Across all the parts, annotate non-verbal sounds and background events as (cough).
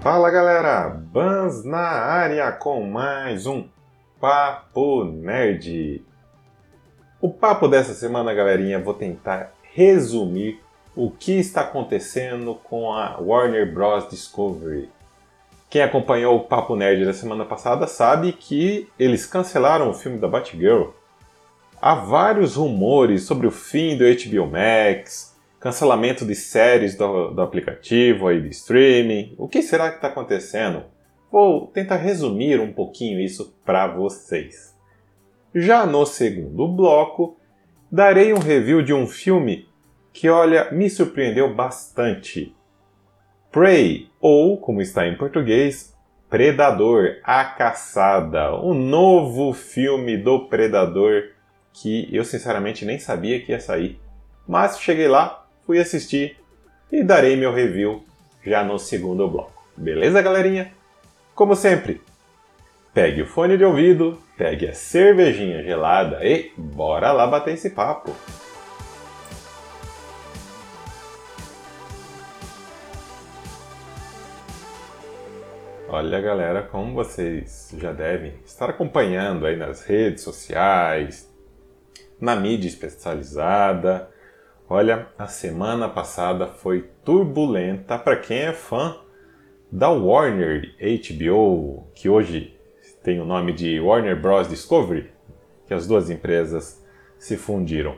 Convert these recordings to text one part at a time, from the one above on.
Fala galera, Bans na área com mais um Papo Nerd. O papo dessa semana, galerinha, vou tentar resumir o que está acontecendo com a Warner Bros. Discovery. Quem acompanhou o Papo Nerd da semana passada sabe que eles cancelaram o filme da Batgirl. Há vários rumores sobre o fim do HBO Max, cancelamento de séries do, do aplicativo aí de streaming. O que será que está acontecendo? Vou tentar resumir um pouquinho isso para vocês. Já no segundo bloco, darei um review de um filme que, olha, me surpreendeu bastante. Prey, ou como está em português, Predador, a Caçada, o novo filme do Predador que eu sinceramente nem sabia que ia sair. Mas cheguei lá, fui assistir e darei meu review já no segundo bloco. Beleza, galerinha? Como sempre, pegue o fone de ouvido, pegue a cervejinha gelada e bora lá bater esse papo. Olha, galera, como vocês já devem estar acompanhando aí nas redes sociais, na mídia especializada, Olha, a semana passada foi turbulenta para quem é fã da Warner HBO, que hoje tem o nome de Warner Bros. Discovery, que as duas empresas se fundiram.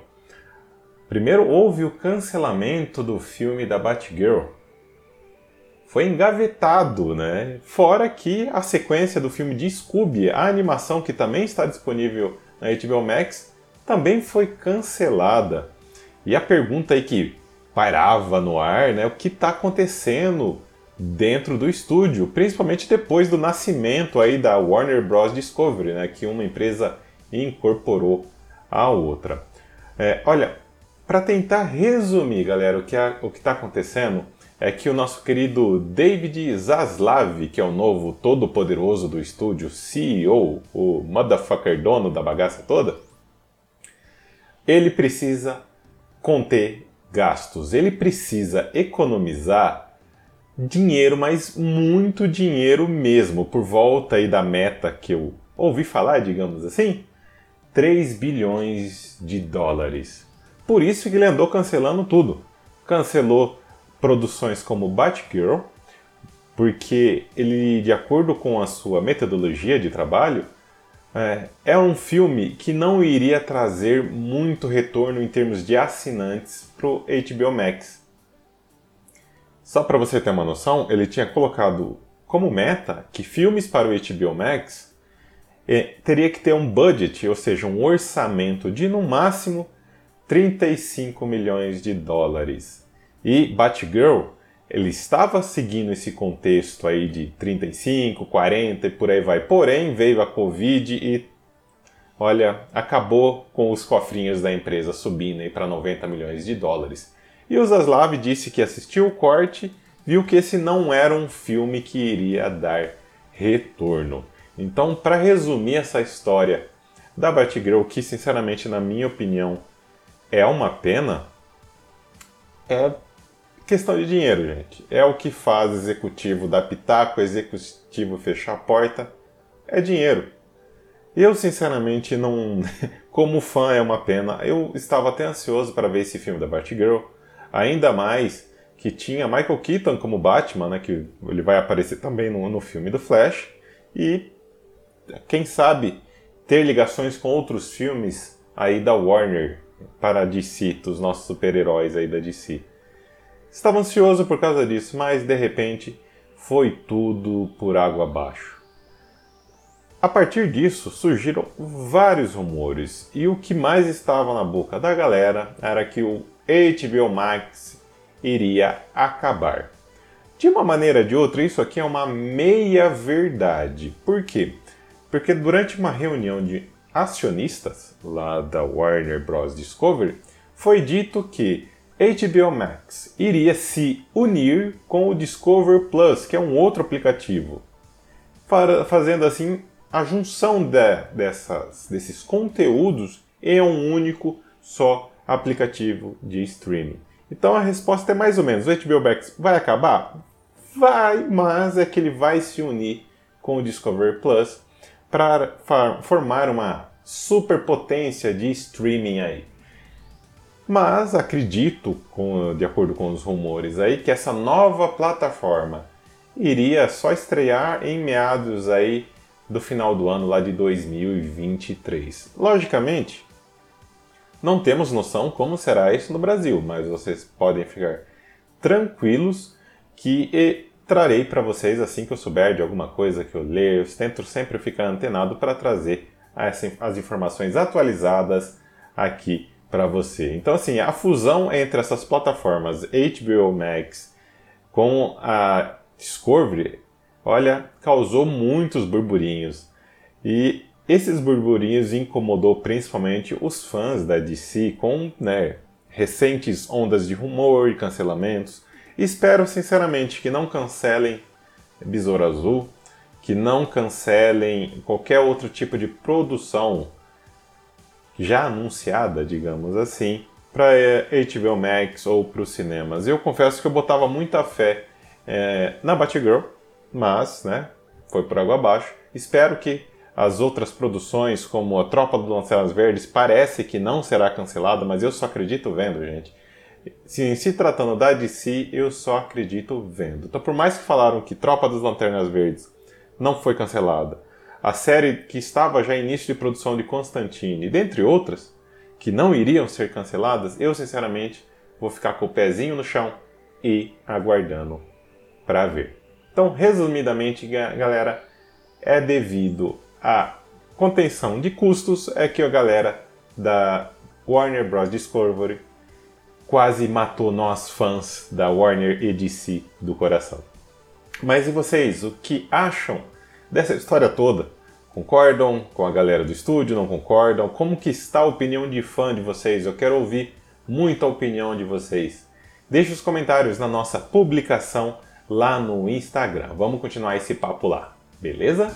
Primeiro houve o cancelamento do filme da Batgirl. Foi engavetado, né? Fora que a sequência do filme de Scooby, a animação que também está disponível na HBO Max, também foi cancelada. E a pergunta aí que pairava no ar, né? O que está acontecendo dentro do estúdio, principalmente depois do nascimento aí da Warner Bros. Discovery, né? Que uma empresa incorporou a outra. É, olha, para tentar resumir, galera, o que o está acontecendo é que o nosso querido David Zaslav, que é o novo todo-poderoso do estúdio, CEO, o motherfucker dono da bagaça toda, ele precisa conter gastos. Ele precisa economizar dinheiro, mas muito dinheiro mesmo, por volta aí da meta que eu ouvi falar, digamos assim, 3 bilhões de dólares. Por isso que ele andou cancelando tudo. Cancelou produções como Batgirl, porque ele, de acordo com a sua metodologia de trabalho, é, é um filme que não iria trazer muito retorno em termos de assinantes para o HBO Max. Só para você ter uma noção, ele tinha colocado como meta que filmes para o HBO Max é, teria que ter um budget, ou seja, um orçamento de no máximo 35 milhões de dólares. E Batgirl ele estava seguindo esse contexto aí de 35, 40 e por aí vai. Porém, veio a Covid e, olha, acabou com os cofrinhos da empresa subindo aí para 90 milhões de dólares. E o Zaslav disse que assistiu o corte, viu que esse não era um filme que iria dar retorno. Então, para resumir essa história da Batgirl, que sinceramente, na minha opinião, é uma pena, é Questão de dinheiro, gente. É o que faz executivo dar pitaco, executivo fechar a porta. É dinheiro. Eu, sinceramente, não. (laughs) Como fã, é uma pena. Eu estava até ansioso para ver esse filme da Batgirl. Ainda mais que tinha Michael Keaton como Batman, né? Que ele vai aparecer também no, no filme do Flash. E quem sabe ter ligações com outros filmes aí da Warner para DC, dos nossos super-heróis aí da DC. Estava ansioso por causa disso, mas de repente foi tudo por água abaixo. A partir disso surgiram vários rumores, e o que mais estava na boca da galera era que o HBO Max iria acabar. De uma maneira ou de outra, isso aqui é uma meia verdade. Por quê? Porque durante uma reunião de acionistas lá da Warner Bros. Discovery, foi dito que HBO Max iria se unir com o Discover Plus, que é um outro aplicativo, fazendo assim a junção de, dessas, desses conteúdos em um único só aplicativo de streaming. Então a resposta é mais ou menos: o HBO Max vai acabar? Vai, mas é que ele vai se unir com o Discovery Plus para formar uma superpotência de streaming aí. Mas acredito, com, de acordo com os rumores aí, que essa nova plataforma iria só estrear em meados aí do final do ano lá de 2023. Logicamente, não temos noção como será isso no Brasil, mas vocês podem ficar tranquilos que trarei para vocês assim que eu souber de alguma coisa que eu ler. Eu tento sempre ficar antenado para trazer as informações atualizadas aqui para você. Então, assim, a fusão entre essas plataformas HBO Max com a Discovery, olha, causou muitos burburinhos. E esses burburinhos incomodou principalmente os fãs da DC com né, recentes ondas de rumor e cancelamentos. Espero sinceramente que não cancelem Besouro Azul, que não cancelem qualquer outro tipo de produção já anunciada, digamos assim, para HBO Max ou para os cinemas. Eu confesso que eu botava muita fé é, na Batgirl, mas né, foi por água abaixo. Espero que as outras produções, como a Tropa dos Lanternas Verdes, parece que não será cancelada, mas eu só acredito vendo, gente. Se, se tratando da DC, eu só acredito vendo. Então, por mais que falaram que Tropa das Lanternas Verdes não foi cancelada, a série que estava já em início de produção de Constantine, dentre outras, que não iriam ser canceladas, eu sinceramente vou ficar com o pezinho no chão e aguardando para ver. Então, resumidamente, galera, é devido à contenção de custos é que a galera da Warner Bros. Discovery quase matou nós fãs da Warner EDC do coração. Mas e vocês, o que acham dessa história toda. Concordam com a galera do estúdio? Não concordam? Como que está a opinião de fã de vocês? Eu quero ouvir muito a opinião de vocês. Deixe os comentários na nossa publicação lá no Instagram. Vamos continuar esse papo lá, beleza?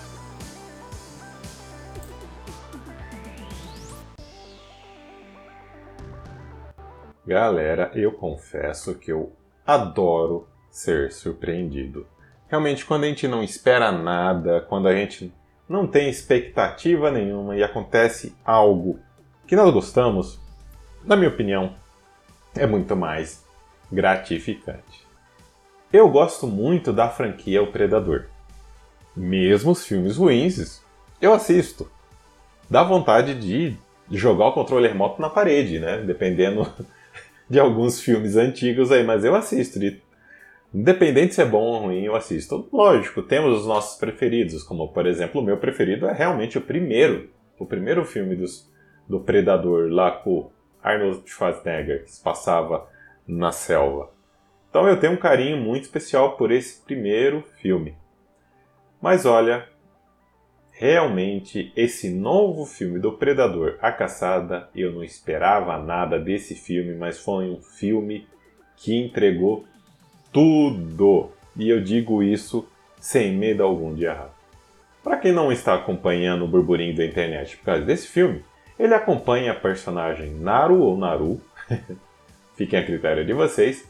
Galera, eu confesso que eu adoro ser surpreendido. Realmente, quando a gente não espera nada, quando a gente não tem expectativa nenhuma e acontece algo que nós gostamos, na minha opinião, é muito mais gratificante. Eu gosto muito da franquia O Predador. Mesmo os filmes ruins, eu assisto. Dá vontade de jogar o controle remoto na parede, né? Dependendo (laughs) de alguns filmes antigos aí, mas eu assisto. De Independente se é bom ou ruim, eu assisto. Lógico, temos os nossos preferidos, como por exemplo, o meu preferido é realmente o primeiro, o primeiro filme dos, do Predador, lá com Arnold Schwarzenegger, que se passava na selva. Então eu tenho um carinho muito especial por esse primeiro filme. Mas olha, realmente esse novo filme do Predador, A Caçada, eu não esperava nada desse filme, mas foi um filme que entregou tudo. E eu digo isso sem medo algum de errar. Para quem não está acompanhando o burburinho da internet por causa desse filme, ele acompanha a personagem Naru ou Naru, (laughs) fiquem a critério de vocês,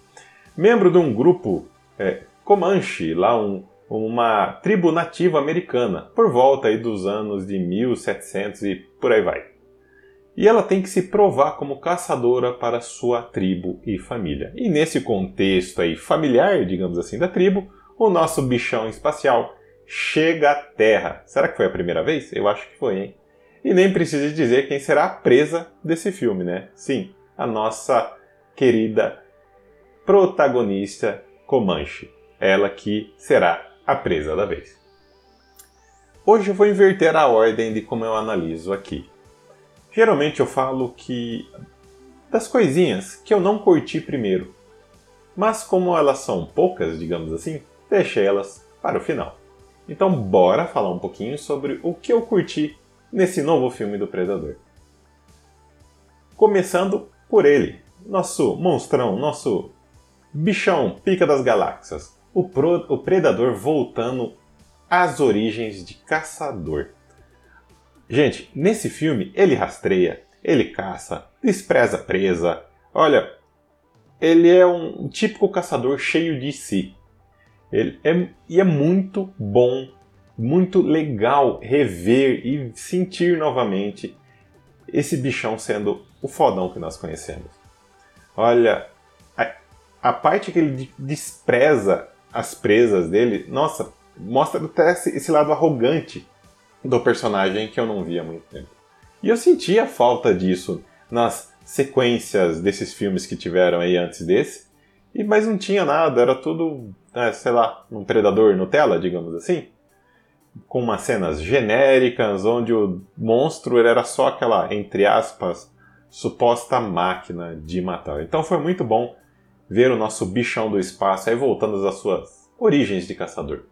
membro de um grupo é, Comanche, lá um, uma tribo nativa americana, por volta aí dos anos de 1700 e por aí vai e ela tem que se provar como caçadora para sua tribo e família. E nesse contexto aí familiar, digamos assim, da tribo, o nosso bichão espacial chega à Terra. Será que foi a primeira vez? Eu acho que foi, hein? E nem precisa dizer quem será a presa desse filme, né? Sim, a nossa querida protagonista Comanche. Ela que será a presa da vez. Hoje eu vou inverter a ordem de como eu analiso aqui. Geralmente eu falo que das coisinhas que eu não curti primeiro. Mas como elas são poucas, digamos assim, deixei elas para o final. Então bora falar um pouquinho sobre o que eu curti nesse novo filme do Predador. Começando por ele, nosso monstrão, nosso bichão pica das galáxias, o, Pro, o Predador voltando às origens de caçador. Gente, nesse filme ele rastreia, ele caça, despreza a presa. Olha, ele é um típico caçador cheio de si. Ele é, e é muito bom, muito legal rever e sentir novamente esse bichão sendo o fodão que nós conhecemos. Olha, a, a parte que ele despreza as presas dele, nossa, mostra até esse lado arrogante do personagem que eu não via há muito tempo. E eu sentia falta disso nas sequências desses filmes que tiveram aí antes desse, e mas não tinha nada, era tudo, é, sei lá, um predador Nutella, digamos assim, com umas cenas genéricas onde o monstro era só aquela, entre aspas, suposta máquina de matar. Então foi muito bom ver o nosso bichão do espaço aí voltando às suas origens de caçador.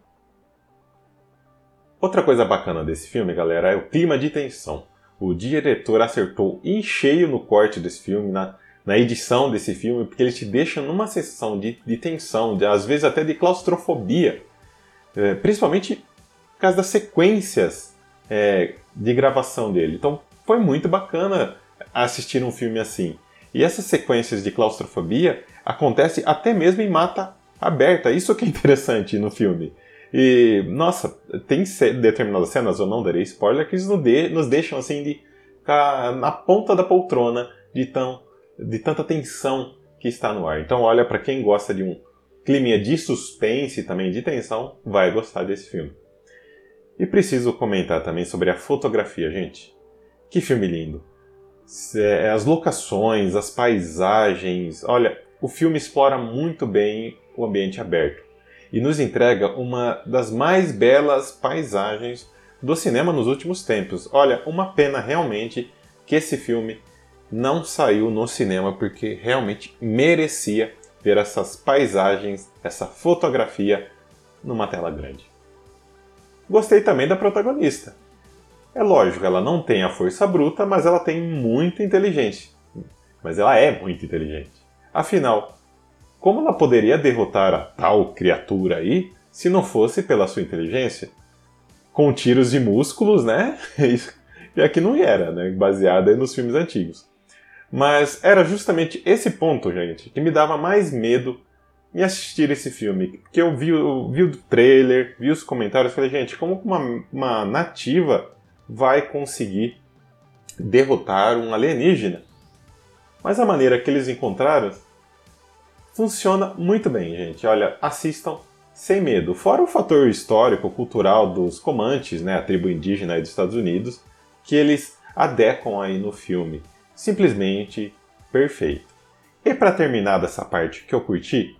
Outra coisa bacana desse filme, galera, é o clima de tensão. O diretor acertou em cheio no corte desse filme, na, na edição desse filme, porque ele te deixa numa sensação de, de tensão, de, às vezes até de claustrofobia. É, principalmente por causa das sequências é, de gravação dele. Então foi muito bacana assistir um filme assim. E essas sequências de claustrofobia acontecem até mesmo em mata aberta. Isso que é interessante no filme. E, nossa, tem determinadas cenas, eu não darei spoiler, que nos, de, nos deixam assim de na ponta da poltrona de, tão, de tanta tensão que está no ar. Então, olha, para quem gosta de um clima de suspense e também de tensão, vai gostar desse filme. E preciso comentar também sobre a fotografia, gente. Que filme lindo! É, as locações, as paisagens. Olha, o filme explora muito bem o ambiente aberto e nos entrega uma das mais belas paisagens do cinema nos últimos tempos. Olha, uma pena realmente que esse filme não saiu no cinema porque realmente merecia ver essas paisagens, essa fotografia numa tela grande. Gostei também da protagonista. É lógico, ela não tem a força bruta, mas ela tem muita inteligência. Mas ela é muito inteligente. Afinal, como ela poderia derrotar a tal criatura aí se não fosse pela sua inteligência? Com tiros de músculos, né? (laughs) e aqui não era, né? Baseada nos filmes antigos. Mas era justamente esse ponto, gente, que me dava mais medo em assistir esse filme. Porque eu vi, eu vi o trailer, vi os comentários falei, gente, como uma, uma nativa vai conseguir derrotar um alienígena? Mas a maneira que eles encontraram Funciona muito bem, gente. Olha, assistam sem medo. Fora o fator histórico, cultural dos Comanches, né, a tribo indígena dos Estados Unidos, que eles adequam aí no filme. Simplesmente perfeito. E para terminar dessa parte que eu curti,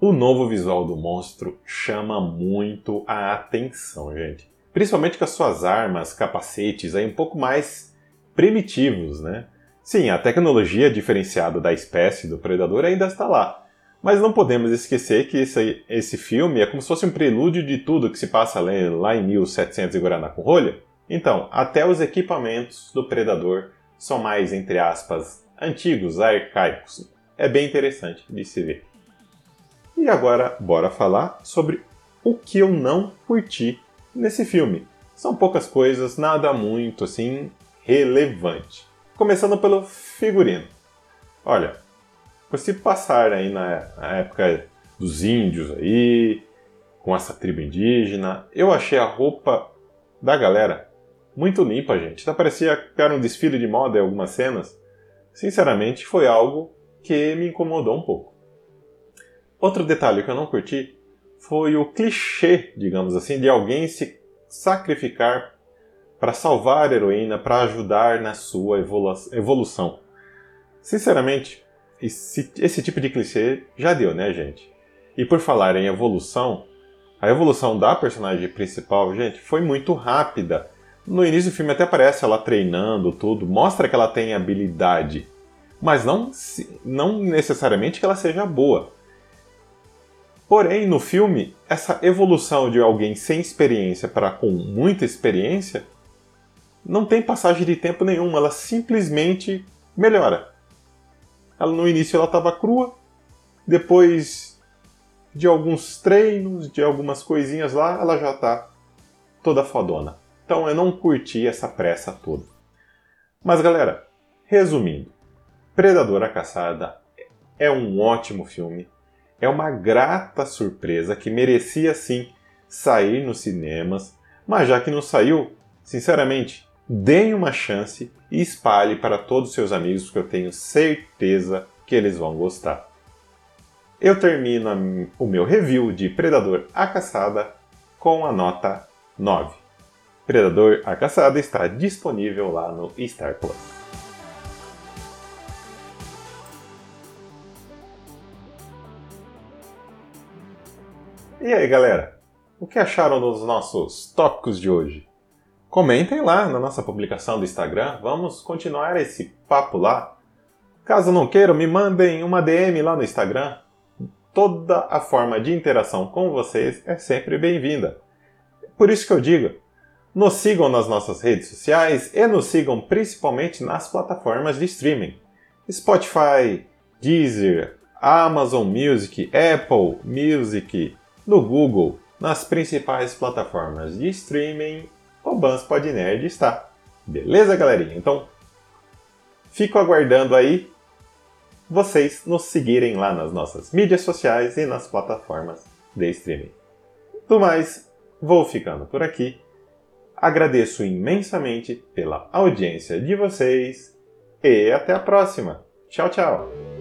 o novo visual do monstro chama muito a atenção, gente. Principalmente com as suas armas, capacetes aí um pouco mais primitivos, né? Sim, a tecnologia diferenciada da espécie do predador ainda está lá. Mas não podemos esquecer que esse, esse filme é como se fosse um prelúdio de tudo que se passa lá em 1700 em Guaraná com rolha. Então, até os equipamentos do predador são mais, entre aspas, antigos, arcaicos. É bem interessante de se ver. E agora, bora falar sobre o que eu não curti nesse filme. São poucas coisas, nada muito assim relevante. Começando pelo figurino. Olha, se passar aí na, na época dos índios aí, com essa tribo indígena, eu achei a roupa da galera muito limpa, gente. Até parecia que era um desfile de moda em algumas cenas. Sinceramente, foi algo que me incomodou um pouco. Outro detalhe que eu não curti foi o clichê, digamos assim, de alguém se sacrificar para salvar a heroína, para ajudar na sua evolu evolução. Sinceramente, esse, esse tipo de clichê já deu, né, gente? E por falar em evolução, a evolução da personagem principal, gente, foi muito rápida. No início do filme até aparece ela treinando tudo, mostra que ela tem habilidade, mas não, não necessariamente que ela seja boa. Porém, no filme, essa evolução de alguém sem experiência para com muita experiência não tem passagem de tempo nenhuma, ela simplesmente melhora. Ela no início ela estava crua, depois de alguns treinos, de algumas coisinhas lá, ela já está toda fodona. Então eu não curti essa pressa toda. Mas galera, resumindo, Predador a Caçada é um ótimo filme, é uma grata surpresa que merecia sim sair nos cinemas, mas já que não saiu, sinceramente, deem uma chance e espalhe para todos os seus amigos, porque eu tenho certeza que eles vão gostar. Eu termino o meu review de Predador a Caçada com a nota 9. Predador a Caçada está disponível lá no Star Plus. E aí, galera? O que acharam dos nossos tópicos de hoje? Comentem lá na nossa publicação do Instagram, vamos continuar esse papo lá. Caso não queiram, me mandem uma DM lá no Instagram. Toda a forma de interação com vocês é sempre bem-vinda. Por isso que eu digo, nos sigam nas nossas redes sociais e nos sigam principalmente nas plataformas de streaming. Spotify, Deezer, Amazon Music, Apple Music, no Google, nas principais plataformas de streaming o Bans Nerd está. Beleza, galerinha? Então, fico aguardando aí vocês nos seguirem lá nas nossas mídias sociais e nas plataformas de streaming. Do mais, vou ficando por aqui. Agradeço imensamente pela audiência de vocês e até a próxima. Tchau, tchau!